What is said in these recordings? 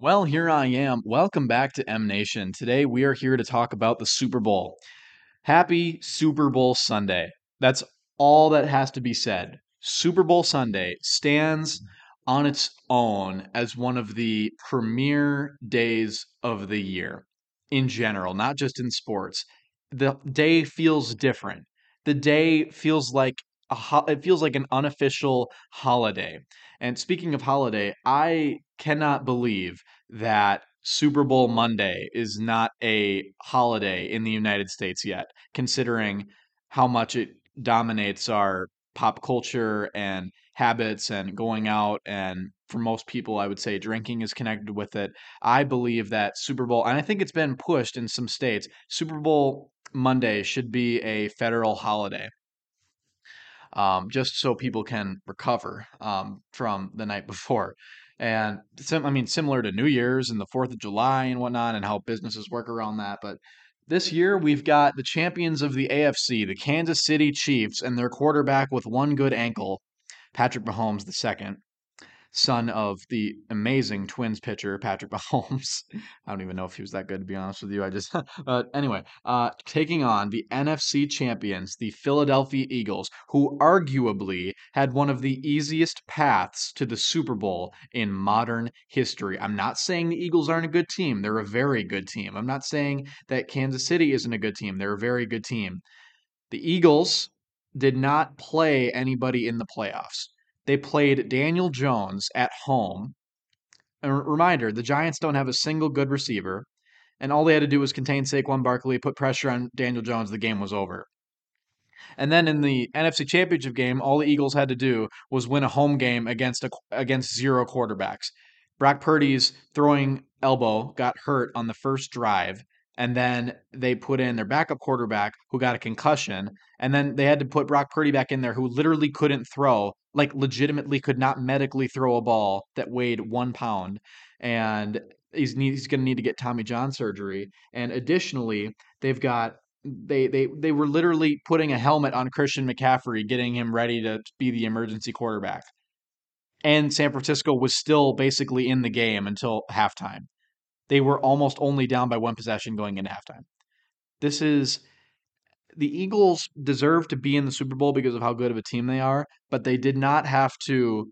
Well, here I am. Welcome back to M Nation. Today we are here to talk about the Super Bowl. Happy Super Bowl Sunday. That's all that has to be said. Super Bowl Sunday stands on its own as one of the premier days of the year in general, not just in sports. The day feels different. The day feels like a ho- it feels like an unofficial holiday. And speaking of holiday, I cannot believe that Super Bowl Monday is not a holiday in the United States yet, considering how much it dominates our pop culture and habits and going out and for most people I would say drinking is connected with it. I believe that Super Bowl and I think it's been pushed in some states. Super Bowl Monday should be a federal holiday um, just so people can recover um, from the night before. And sim- I mean, similar to New Year's and the Fourth of July and whatnot, and how businesses work around that. But this year, we've got the champions of the AFC, the Kansas City Chiefs, and their quarterback with one good ankle, Patrick Mahomes the second son of the amazing Twins pitcher Patrick Mahomes. I don't even know if he was that good to be honest with you. I just, but anyway, uh, taking on the NFC champions, the Philadelphia Eagles, who arguably had one of the easiest paths to the Super Bowl in modern history. I'm not saying the Eagles aren't a good team; they're a very good team. I'm not saying that Kansas City isn't a good team; they're a very good team. The Eagles did not play anybody in the playoffs. They played Daniel Jones at home. A reminder the Giants don't have a single good receiver, and all they had to do was contain Saquon Barkley, put pressure on Daniel Jones, the game was over. And then in the NFC Championship game, all the Eagles had to do was win a home game against a, against zero quarterbacks. Brock Purdy's throwing elbow got hurt on the first drive, and then they put in their backup quarterback who got a concussion, and then they had to put Brock Purdy back in there who literally couldn't throw, like legitimately could not medically throw a ball that weighed one pound, and he's he's going to need to get Tommy John surgery. And additionally, they've got they they they were literally putting a helmet on Christian McCaffrey, getting him ready to be the emergency quarterback. And San Francisco was still basically in the game until halftime. They were almost only down by one possession going into halftime. This is the Eagles deserve to be in the Super Bowl because of how good of a team they are, but they did not have to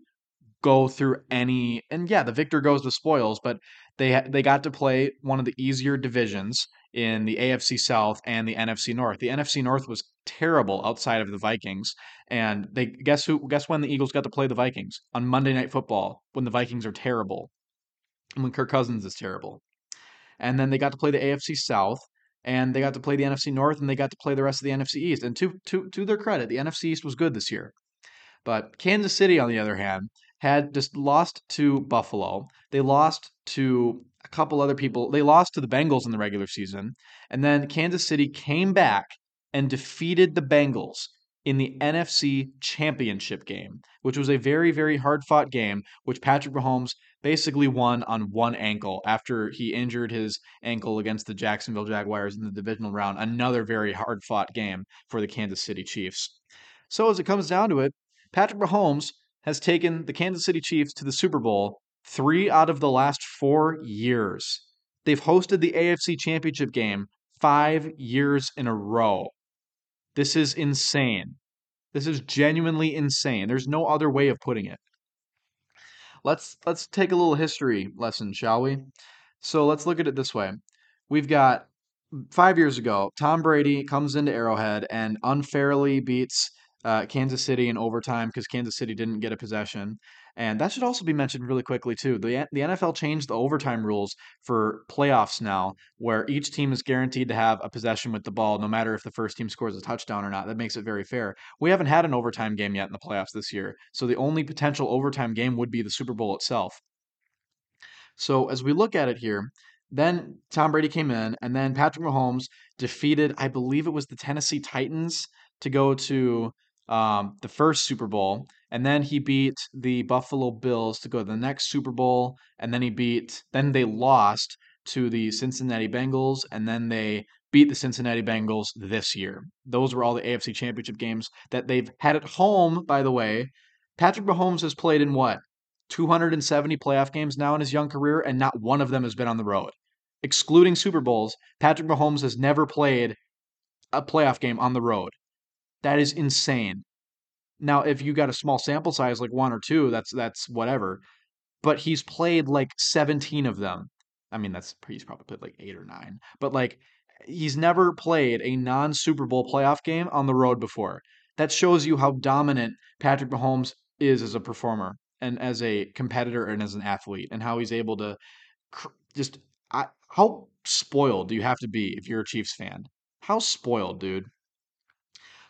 go through any and yeah, the victor goes the spoils, but they they got to play one of the easier divisions in the AFC South and the NFC North. The NFC North was terrible outside of the Vikings, and they guess who guess when the Eagles got to play the Vikings on Monday Night Football when the Vikings are terrible, and when Kirk Cousins is terrible and then they got to play the AFC South, and they got to play the NFC North, and they got to play the rest of the NFC East. And to to to their credit, the NFC East was good this year. But Kansas City, on the other hand, had just lost to Buffalo. They lost to a couple other people. They lost to the Bengals in the regular season, and then Kansas City came back and defeated the Bengals in the NFC Championship game, which was a very, very hard fought game, which Patrick Mahomes basically won on one ankle after he injured his ankle against the Jacksonville Jaguars in the divisional round. Another very hard fought game for the Kansas City Chiefs. So, as it comes down to it, Patrick Mahomes has taken the Kansas City Chiefs to the Super Bowl three out of the last four years. They've hosted the AFC Championship game five years in a row. This is insane. This is genuinely insane. There's no other way of putting it. Let's let's take a little history lesson, shall we? So let's look at it this way. We've got 5 years ago, Tom Brady comes into Arrowhead and unfairly beats uh, Kansas City in overtime because Kansas City didn't get a possession. And that should also be mentioned really quickly too. The the NFL changed the overtime rules for playoffs now, where each team is guaranteed to have a possession with the ball, no matter if the first team scores a touchdown or not. That makes it very fair. We haven't had an overtime game yet in the playoffs this year, so the only potential overtime game would be the Super Bowl itself. So as we look at it here, then Tom Brady came in, and then Patrick Mahomes defeated, I believe it was the Tennessee Titans to go to um, the first Super Bowl, and then he beat the Buffalo Bills to go to the next Super Bowl, and then he beat, then they lost to the Cincinnati Bengals, and then they beat the Cincinnati Bengals this year. Those were all the AFC Championship games that they've had at home, by the way. Patrick Mahomes has played in what? 270 playoff games now in his young career, and not one of them has been on the road. Excluding Super Bowls, Patrick Mahomes has never played a playoff game on the road. That is insane. Now, if you got a small sample size like one or two, that's that's whatever. But he's played like 17 of them. I mean, that's he's probably played like 8 or 9. But like he's never played a non-Super Bowl playoff game on the road before. That shows you how dominant Patrick Mahomes is as a performer and as a competitor and as an athlete and how he's able to just I, how spoiled do you have to be if you're a Chiefs fan? How spoiled, dude?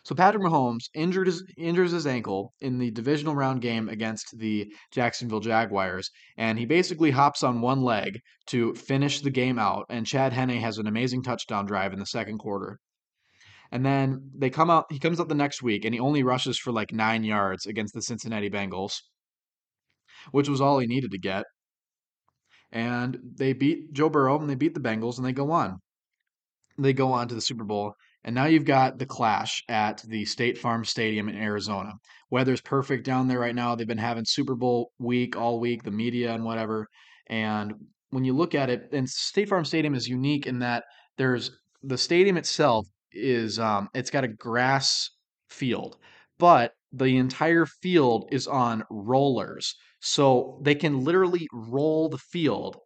So Patrick Mahomes injured his, injures his ankle in the divisional round game against the Jacksonville Jaguars, and he basically hops on one leg to finish the game out. And Chad Henne has an amazing touchdown drive in the second quarter. And then they come out. He comes out the next week, and he only rushes for like nine yards against the Cincinnati Bengals, which was all he needed to get. And they beat Joe Burrow, and they beat the Bengals, and they go on. They go on to the Super Bowl, and now you've got the clash at the State Farm Stadium in Arizona. Weather's perfect down there right now. They've been having Super Bowl week all week, the media and whatever. And when you look at it, and State Farm Stadium is unique in that there's the stadium itself is um, it's got a grass field, but the entire field is on rollers. So they can literally roll the field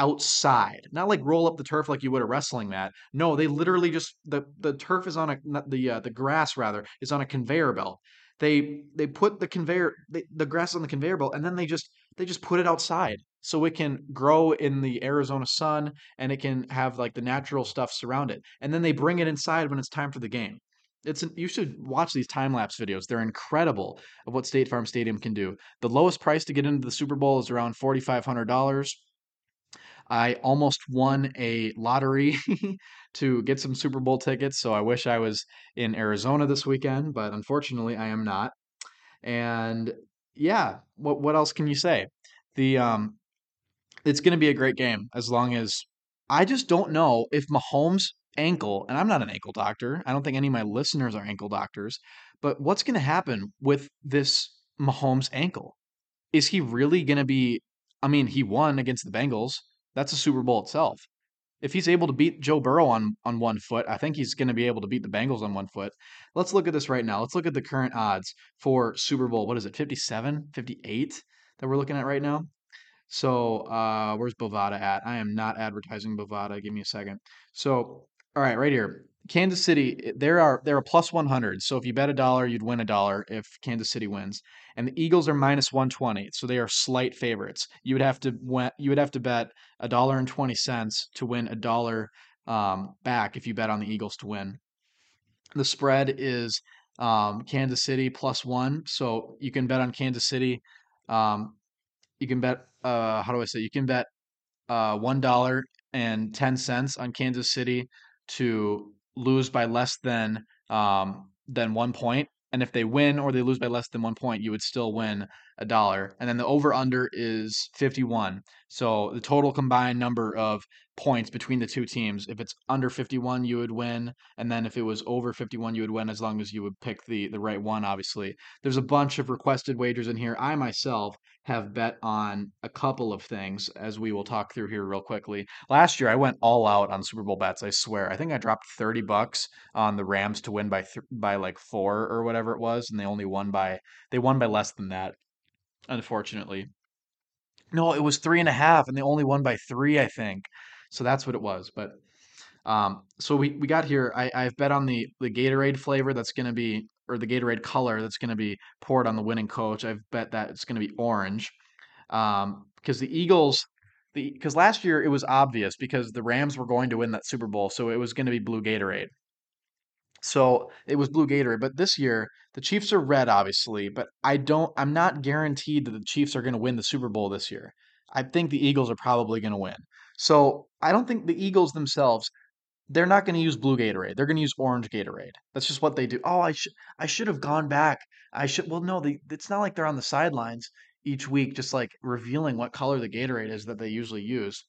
outside, not like roll up the turf like you would a wrestling mat. No, they literally just the the turf is on a the uh, the grass rather is on a conveyor belt. They they put the conveyor they, the grass on the conveyor belt and then they just they just put it outside so it can grow in the Arizona sun and it can have like the natural stuff surround it. And then they bring it inside when it's time for the game. It's an, you should watch these time lapse videos. They're incredible of what State Farm Stadium can do. The lowest price to get into the Super Bowl is around forty five hundred dollars. I almost won a lottery to get some Super Bowl tickets, so I wish I was in Arizona this weekend, but unfortunately I am not. And yeah, what what else can you say? The um it's going to be a great game as long as I just don't know if Mahomes ankle, and I'm not an ankle doctor. I don't think any of my listeners are ankle doctors, but what's going to happen with this Mahomes ankle? Is he really going to be I mean, he won against the Bengals. That's a Super Bowl itself. If he's able to beat Joe Burrow on on one foot, I think he's going to be able to beat the Bengals on one foot. Let's look at this right now. Let's look at the current odds for Super Bowl. What is it? 57, 58 that we're looking at right now. So, uh, where's Bovada at? I am not advertising Bovada. Give me a second. So, all right, right here. Kansas City, there are they're a plus 100. So if you bet a dollar, you'd win a dollar if Kansas City wins. And the Eagles are minus 120, so they are slight favorites. You would have to you would have to bet a dollar and 20 cents to win a dollar um, back if you bet on the Eagles to win. The spread is um, Kansas City plus one, so you can bet on Kansas City. Um, you can bet uh, how do I say? You can bet uh, one dollar and ten cents on Kansas City to lose by less than um, than one point, and if they win or they lose by less than one point, you would still win a dollar. And then the over under is 51. So the total combined number of points between the two teams, if it's under 51, you would win. And then if it was over 51, you would win as long as you would pick the, the right one, obviously. There's a bunch of requested wagers in here. I myself have bet on a couple of things, as we will talk through here real quickly. Last year, I went all out on Super Bowl bets. I swear. I think I dropped 30 bucks on the Rams to win by th- by like four or whatever it was, and they only won by they won by less than that unfortunately. No, it was three and a half, and they only won by three, I think. So that's what it was. But um, so we, we got here. I, I've bet on the the Gatorade flavor that's going to be, or the Gatorade color that's going to be poured on the winning coach. I've bet that it's going to be orange, um, because the Eagles, the because last year it was obvious because the Rams were going to win that Super Bowl, so it was going to be blue Gatorade. So it was blue Gatorade, but this year the Chiefs are red, obviously. But I don't. I'm not guaranteed that the Chiefs are going to win the Super Bowl this year. I think the Eagles are probably going to win. So I don't think the Eagles themselves. They're not going to use blue Gatorade. They're going to use orange Gatorade. That's just what they do. Oh, I should. I should have gone back. I should. Well, no. It's not like they're on the sidelines each week, just like revealing what color the Gatorade is that they usually use.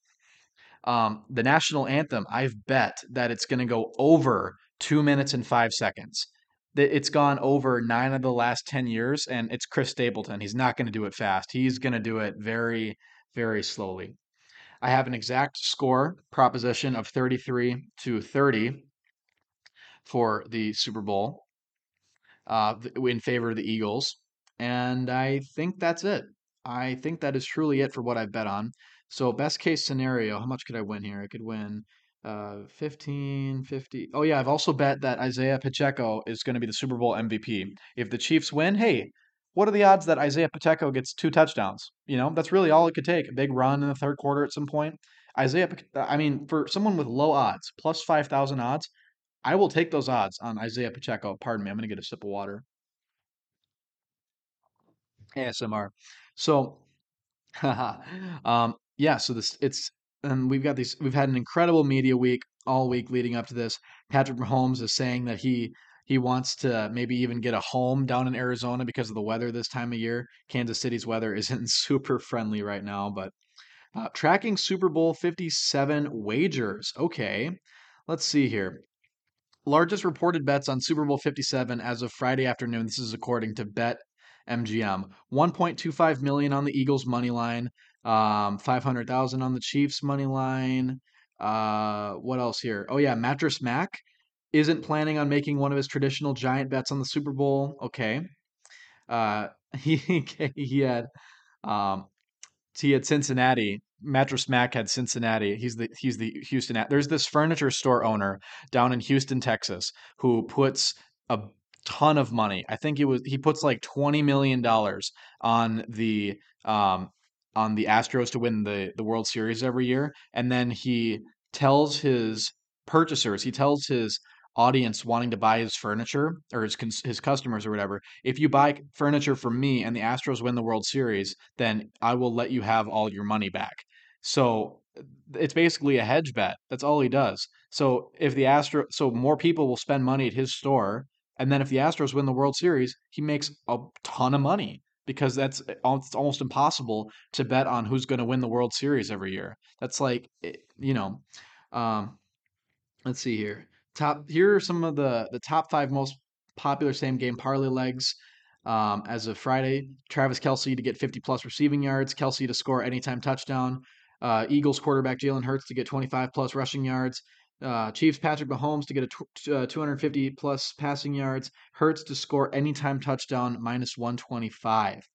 Um, the national anthem. I've bet that it's going to go over two minutes and five seconds. it's gone over nine of the last 10 years, and it's Chris Stapleton. He's not going to do it fast. He's going to do it very, very slowly. I have an exact score proposition of 33 to 30 for the Super Bowl uh, in favor of the Eagles. And I think that's it. I think that is truly it for what I bet on. So, best case scenario, how much could I win here? I could win uh, 15, 50. Oh, yeah, I've also bet that Isaiah Pacheco is going to be the Super Bowl MVP. If the Chiefs win, hey, what are the odds that Isaiah Pacheco gets two touchdowns? You know, that's really all it could take. A big run in the third quarter at some point. Isaiah, I mean, for someone with low odds, plus 5,000 odds, I will take those odds on Isaiah Pacheco. Pardon me, I'm going to get a sip of water. ASMR. So, um, yeah, so this it's and we've got these we've had an incredible media week all week leading up to this. Patrick Mahomes is saying that he he wants to maybe even get a home down in Arizona because of the weather this time of year. Kansas City's weather isn't super friendly right now, but uh, tracking Super Bowl 57 wagers. Okay, let's see here. Largest reported bets on Super Bowl 57 as of Friday afternoon. This is according to Bet MGM. 1.25 million on the Eagles money line, um, 500,000 on the Chiefs money line. Uh, what else here? Oh yeah, Mattress Mac isn't planning on making one of his traditional giant bets on the Super Bowl. Okay. Uh, he he had um, he had Cincinnati. Mattress Mac had Cincinnati. He's the he's the Houston. There's this furniture store owner down in Houston, Texas, who puts a ton of money. I think it was he puts like twenty million dollars on the um, on the Astros to win the the World Series every year, and then he tells his purchasers, he tells his audience wanting to buy his furniture or his his customers or whatever, if you buy furniture from me and the Astros win the World Series, then I will let you have all your money back. So it's basically a hedge bet. That's all he does. So if the Astro, so more people will spend money at his store and then if the Astros win the World Series, he makes a ton of money because that's eh, it's almost impossible to bet on who's going to win the World Series every year. That's like eh, you know, um, let's see here. Top here are some of the the top five most popular same game parlay legs. Um, as of Friday, Travis Kelce to get 50 plus receiving yards, Kelce to score anytime touchdown, uh, Eagles quarterback Jalen Hurts to get 25 plus rushing yards, uh, Chiefs Patrick Mahomes to get a tw- uh, 250 plus passing yards. Hurts to score anytime touchdown minus 125.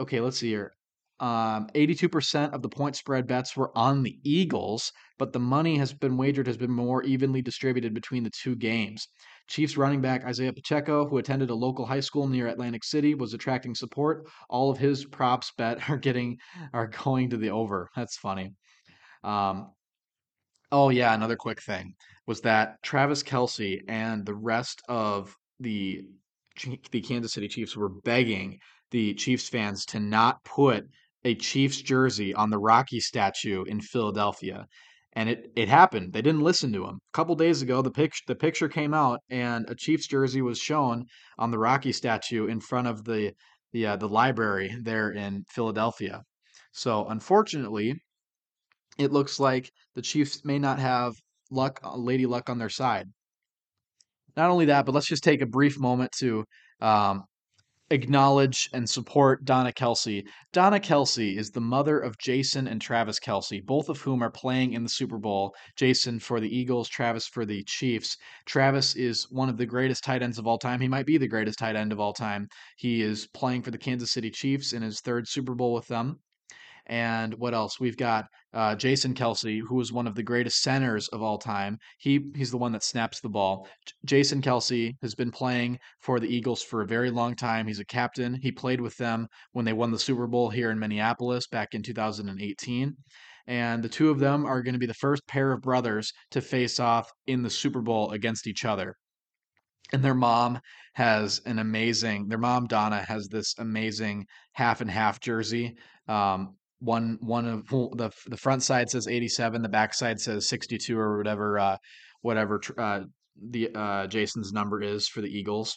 Okay, let's see here. Um, 82% of the point spread bets were on the Eagles, but the money has been wagered has been more evenly distributed between the two games. Chiefs running back Isaiah Pacheco, who attended a local high school near Atlantic City, was attracting support. All of his props bet are getting are going to the over. That's funny. Um, Oh yeah, another quick thing was that Travis Kelce and the rest of the the Kansas City Chiefs were begging the Chiefs fans to not put a Chiefs jersey on the Rocky statue in Philadelphia. And it, it happened. They didn't listen to him. A couple days ago, the picture the picture came out, and a Chiefs jersey was shown on the Rocky statue in front of the the uh, the library there in Philadelphia. So unfortunately, it looks like the Chiefs may not have luck, uh, Lady Luck on their side. Not only that, but let's just take a brief moment to um, acknowledge and support Donna Kelce. Donna Kelce is the mother of Jason and Travis Kelce, both of whom are playing in the Super Bowl. Jason for the Eagles, Travis for the Chiefs. Travis is one of the greatest tight ends of all time. He might be the greatest tight end of all time. He is playing for the Kansas City Chiefs in his third Super Bowl with them. And what else? We've got uh, Jason Kelce, who is one of the greatest centers of all time. He he's the one that snaps the ball. J- Jason Kelce has been playing for the Eagles for a very long time. He's a captain. He played with them when they won the Super Bowl here in Minneapolis back in 2018. And the two of them are going to be the first pair of brothers to face off in the Super Bowl against each other and their mom has an amazing their mom donna has this amazing half and half jersey um, one one of the the front side says 87, the back side says 62 or whatever uh, whatever uh, the uh, Jason's number is for the Eagles.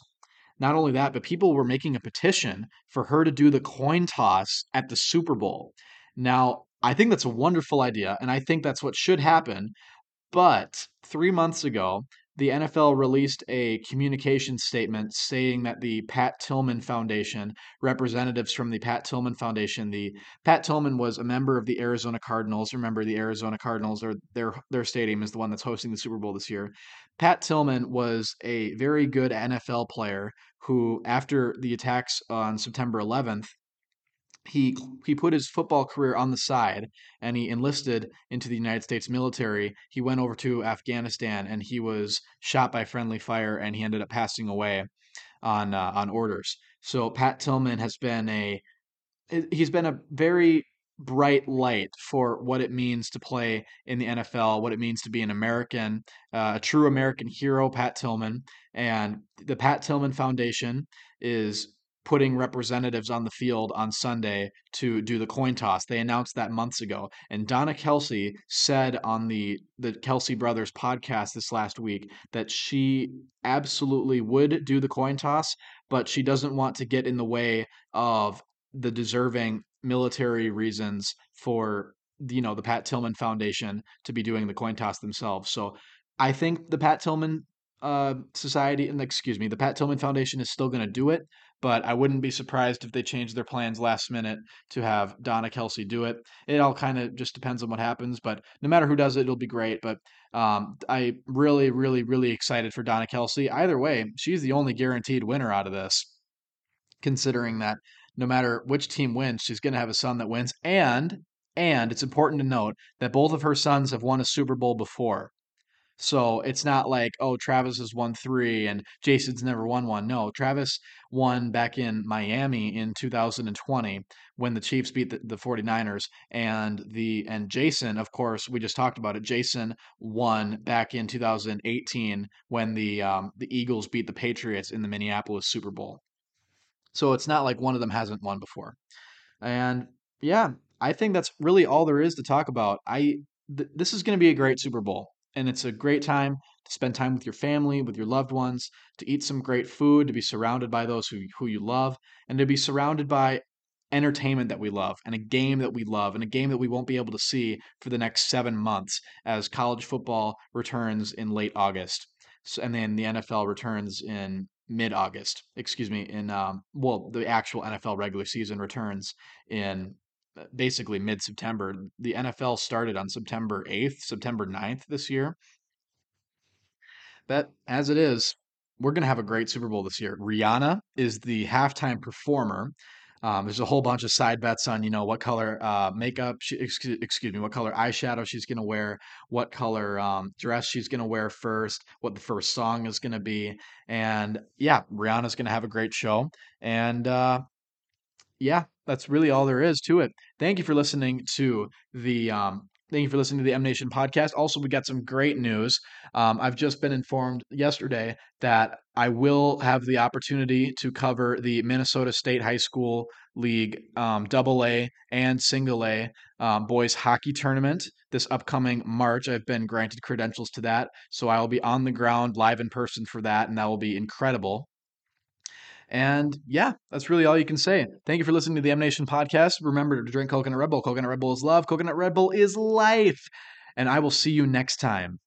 Not only that, but people were making a petition for her to do the coin toss at the Super Bowl. Now, I think that's a wonderful idea, and I think that's what should happen. But three months ago, the NFL released a communication statement saying that the Pat Tillman Foundation, representatives from the Pat Tillman Foundation, the Pat Tillman was a member of the Arizona Cardinals. Remember, the Arizona Cardinals or their their stadium is the one that's hosting the Super Bowl this year. Pat Tillman was a very good NFL player who, after the attacks on September 11th, he he put his football career on the side and he enlisted into the United States military. He went over to Afghanistan and he was shot by friendly fire and he ended up passing away on uh, on orders. So Pat Tillman has been a he's been a very bright light for what it means to play in the NFL, what it means to be an American, uh, a true American hero, Pat Tillman. And the Pat Tillman Foundation is putting representatives on the field on Sunday to do the coin toss. They announced that months ago. And Donna Kelce said on the the Kelce Brothers podcast this last week that she absolutely would do the coin toss, but she doesn't want to get in the way of the deserving military reasons for you know the Pat Tillman Foundation to be doing the coin toss themselves. So I think the Pat Tillman uh, Society and excuse me, the Pat Tillman Foundation is still going to do it, but I wouldn't be surprised if they change their plans last minute to have Donna Kelce do it. It all kind of just depends on what happens, but no matter who does it, it'll be great. But um, I really, really, really excited for Donna Kelce. Either way, she's the only guaranteed winner out of this, considering that no matter which team wins, she's going to have a son that wins. And and it's important to note that both of her sons have won a Super Bowl before. So it's not like, oh, Travis has won three and Jason's never won one. No, Travis won back in Miami in 2020 when the Chiefs beat the, the 49ers. And the and Jason, of course, we just talked about it. Jason won back in 2018 when the um, the Eagles beat the Patriots in the Minneapolis Super Bowl. So it's not like one of them hasn't won before. And yeah, I think that's really all there is to talk about. I th- this is going to be a great Super Bowl and it's a great time to spend time with your family, with your loved ones, to eat some great food, to be surrounded by those who who you love, and to be surrounded by entertainment that we love and a game that we love and a game that we won't be able to see for the next 7 months as college football returns in late August. So, and then the NFL returns in mid August. Excuse me, in um, well, the actual NFL regular season returns in basically mid September. The NFL started on September 8th, September 9th this year. But as it is, we're going to have a great Super Bowl this year. Rihanna is the halftime performer. Um, there's a whole bunch of side bets on, you know, what color uh, makeup, she, excuse, excuse, me, what color eyeshadow she's going to wear, what color um, dress she's going to wear first, what the first song is going to be. And yeah, Rihanna's going to have a great show. And uh, yeah, that's really all there is to it. Thank you for listening to the um, Thank you for listening to the M Nation podcast. Also, we got some great news. Um, I've just been informed yesterday that I will have the opportunity to cover the Minnesota State High School League um, Double A and Single A um, boys hockey tournament this upcoming March. I've been granted credentials to that, so I will be on the ground live in person for that, and that will be incredible. And yeah, that's really all you can say. Thank you for listening to the M Nation podcast. Remember to drink Coconut Red Bull. Coconut Red Bull is love. Coconut Red Bull is life. And I will see you next time.